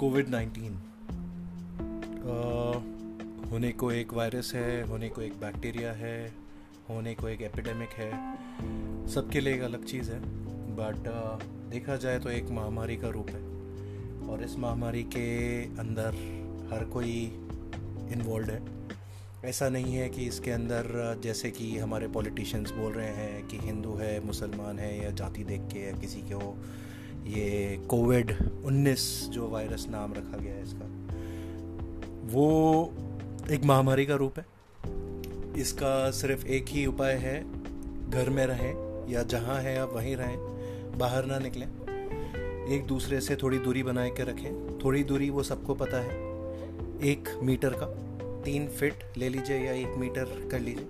Covid nineteen होने को एक वायरस है, होने को एक बैक्टीरिया है, होने को एक एपिडेमिक है। सबके लिए एक अलग चीज़ है बट देखा जाए तो एक महामारी का रूप है। और इस महामारी के अंदर हर कोई इन्वॉल्व है। ऐसा नहीं है कि इसके अंदर, जैसे कि हमारे पॉलिटिशियंस बोल रहे हैं कि हिंदू है, मुसलमान है, या जाति देख के या किसी के ये कोविड 19 जो वायरस नाम रखा गया है इसका, वो एक महामारी का रूप है। इसका सिर्फ़ एक ही उपाय है, घर में रहें या जहाँ हैं आप, वहीं रहें, बाहर ना निकलें। एक दूसरे से थोड़ी दूरी बनाए के रखें। थोड़ी दूरी वो सबको पता है। एक मीटर का, तीन फिट ले लीजिए या एक मीटर कर लीजिए।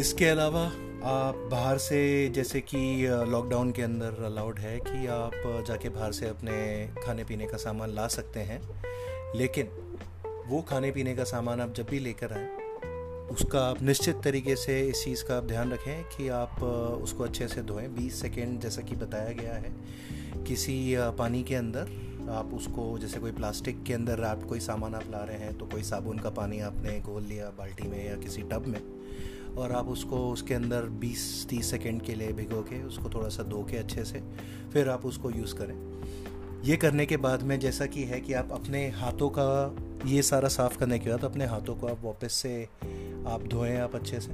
इसके अलावा आप बाहर से, जैसे कि लॉकडाउन के अंदर अलाउड है कि आप जाके बाहर से अपने खाने पीने का सामान ला सकते हैं। लेकिन वो खाने पीने का सामान आप जब भी लेकर आए, उसका आप निश्चित तरीके से इस चीज़ का आप ध्यान रखें कि आप उसको अच्छे से धोएँ। 20 सेकेंड जैसा कि बताया गया है, किसी पानी के अंदर आप उसको, जैसे कोई प्लास्टिक के अंदर आप कोई सामान आप ला रहे हैं तो कोई साबुन का पानी आपने घोल लिया बाल्टी में या किसी टब में और आप उसको उसके अंदर 20-30 सेकेंड के लिए भिगो के उसको थोड़ा सा धो के अच्छे से, फिर आप उसको यूज़ करें। ये करने के बाद में जैसा कि है कि आप अपने हाथों का ये सारा साफ़ करने के बाद अपने हाथों को आप वापस से आप धोएँ आप अच्छे से।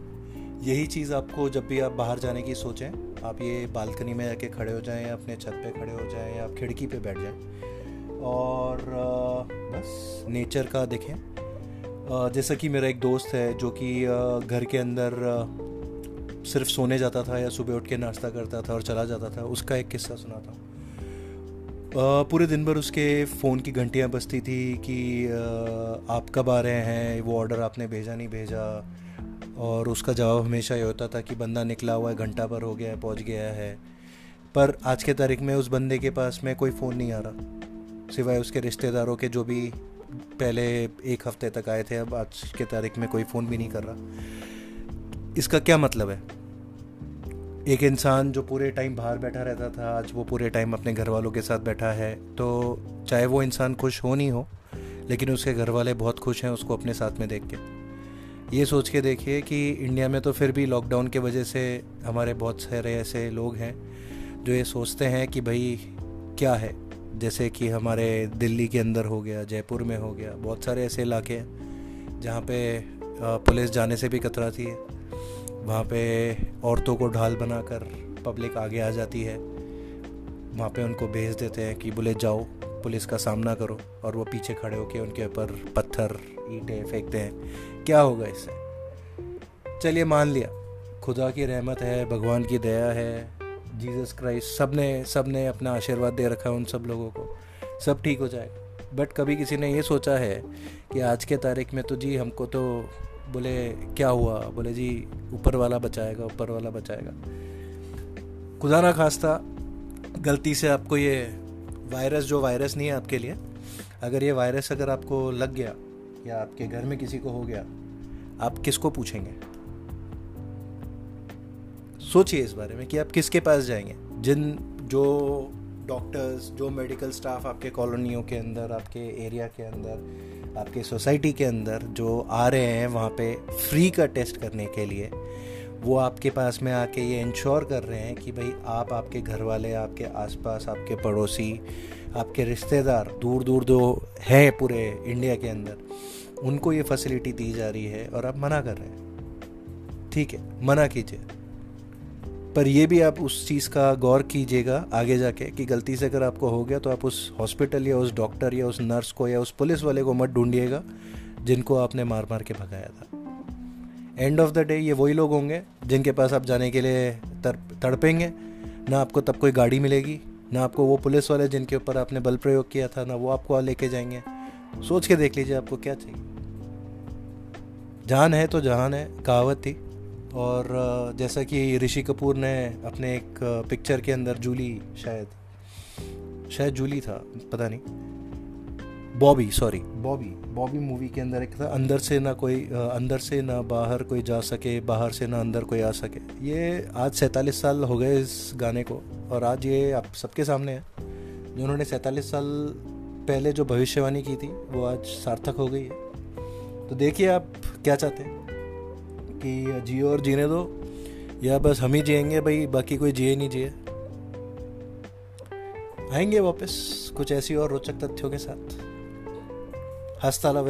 यही चीज़ आपको जब भी आप बाहर जाने की सोचें, आप ये बालकनी में जाके खड़े हो जाएँ, अपने छत पे खड़े हो जाएँ, या आप खिड़की पे बैठ जाएँ और, बस नेचर का देखें। जैसा कि मेरा एक दोस्त है जो कि घर के अंदर सिर्फ़ सोने जाता था या सुबह उठ के नाश्ता करता था और चला जाता था, उसका एक किस्सा सुनाता हूँ। पूरे दिन भर उसके फ़ोन की घंटियाँ बजती थी कि आप कब आ रहे हैं, वो ऑर्डर आपने भेजा, नहीं भेजा। और उसका जवाब हमेशा ये होता था कि बंदा निकला हुआ है, घंटा पर हो गया है, पहुँच गया है। पर आज के तारीख में उस बंदे के पास में कोई फ़ोन नहीं आ रहा, सिवाय उसके रिश्तेदारों के, जो भी पहले एक हफ़्ते तक आए थे, अब आज के तारीख में कोई फ़ोन भी नहीं कर रहा। इसका क्या मतलब है? एक इंसान जो पूरे टाइम बाहर बैठा रहता था, आज वो पूरे टाइम अपने घर वालों के साथ बैठा है तो चाहे वो इंसान खुश हो नहीं हो, लेकिन उसके घर वाले बहुत खुश हैं उसको अपने साथ में देख के। ये सोच के देखिए कि इंडिया में तो फिर भी लॉकडाउन के वजह से हमारे बहुत सारे ऐसे लोग हैं, जो ये सोचते हैं कि भाई, क्या है? जैसे कि हमारे दिल्ली के अंदर हो गया, जयपुर में हो गया, बहुत सारे ऐसे इलाके हैं जहाँ पे पुलिस जाने से भी कतराती है। वहाँ पे औरतों को ढाल बनाकर पब्लिक आगे आ जाती है। वहाँ पे उनको भेज देते हैं कि बोले, जाओ, पुलिस का सामना करो। और वो पीछे खड़े होकर उनके ऊपर पत्थर, ईंटें फेंकते हैं। क्या होगा इससे? चलिए मान लिया। खुदा की रहमत है, भगवान की दया है जीसस क्राइस्ट सबने सबने अपना आशीर्वाद दे रखा है उन सब लोगों को। सब ठीक हो जाएगा बट कभी किसी ने ये सोचा है कि आज के तारीख में तो जी हमको तो बोले, क्या हुआ? बोले, जी, ऊपर वाला बचाएगा, ऊपर वाला बचाएगा। खुदा ना खास्ता, गलती से आपको ये वायरस जो वायरस नहीं है आपके लिए, अगर ये वायरस अगर आपको लग गया या आपके घर में किसी को हो गया, आप किसको पूछेंगे? सोचिए इस बारे में कि आप किसके पास जाएँगे? जिन, जो डॉक्टर्स जो मेडिकल स्टाफ आपके कॉलोनियों के अंदर, आपके एरिया के अंदर, आपके सोसाइटी के अंदर जो आ रहे हैं वहाँ पे फ्री का टेस्ट करने के लिए, वो आपके पास में आके ये इंश्योर कर रहे हैं कि भाई आप, आपके घर वाले आपके आसपास, आपके पड़ोसी, आपके रिश्तेदार दूर दूर जो हैं पूरे इंडिया के अंदर, उनको ये फैसिलिटी दी जा रही है और आप मना कर रहे हैं। ठीक है, मना कीजिए। पर ये भी आप उस चीज़ का गौर कीजिएगा आगे जाके कि गलती से अगर आपको हो गया तो आप उस हॉस्पिटल या उस डॉक्टर या उस नर्स को या उस पुलिस वाले को मत ढूंढिएगा, जिनको आपने मार मार के भगाया था। एंड ऑफ़ द डे ये वही लोग होंगे जिनके पास आप जाने के लिए तड़पेंगे। ना आपको तब कोई गाड़ी मिलेगी, ना आपको वो पुलिस वाले जिनके ऊपर आपने बल प्रयोग किया था, ना वो आपको लेके जाएँगे। सोच के देख लीजिए आपको क्या चाहिए। जान है तो जहान है, कहावत थी। और जैसा कि ऋषि कपूर ने अपने एक पिक्चर के अंदर जूली शायद शायद जूली था, पता नहीं। बॉबी सॉरी बॉबी बॉबी मूवी के अंदर एक था, अंदर से ना कोई अंदर से ना बाहर कोई जा सके, बाहर से ना अंदर कोई आ सके। ये आज सैंतालीस साल हो गए इस गाने को, और आज ये आप सबके सामने है। जो उन्होंने सैंतालीस साल पहले जो भविष्यवाणी की थी, वो आज सार्थक हो गई है। तो देखिए आप क्या चाहते हैं। कि जियो और जीने दो, या बस हम ही जिएँगे भाई, बाकी कोई जिए नहीं जिए। आएँगे वापस, कुछ ऐसी और रोचक तथ्यों के साथ। हस्ता ला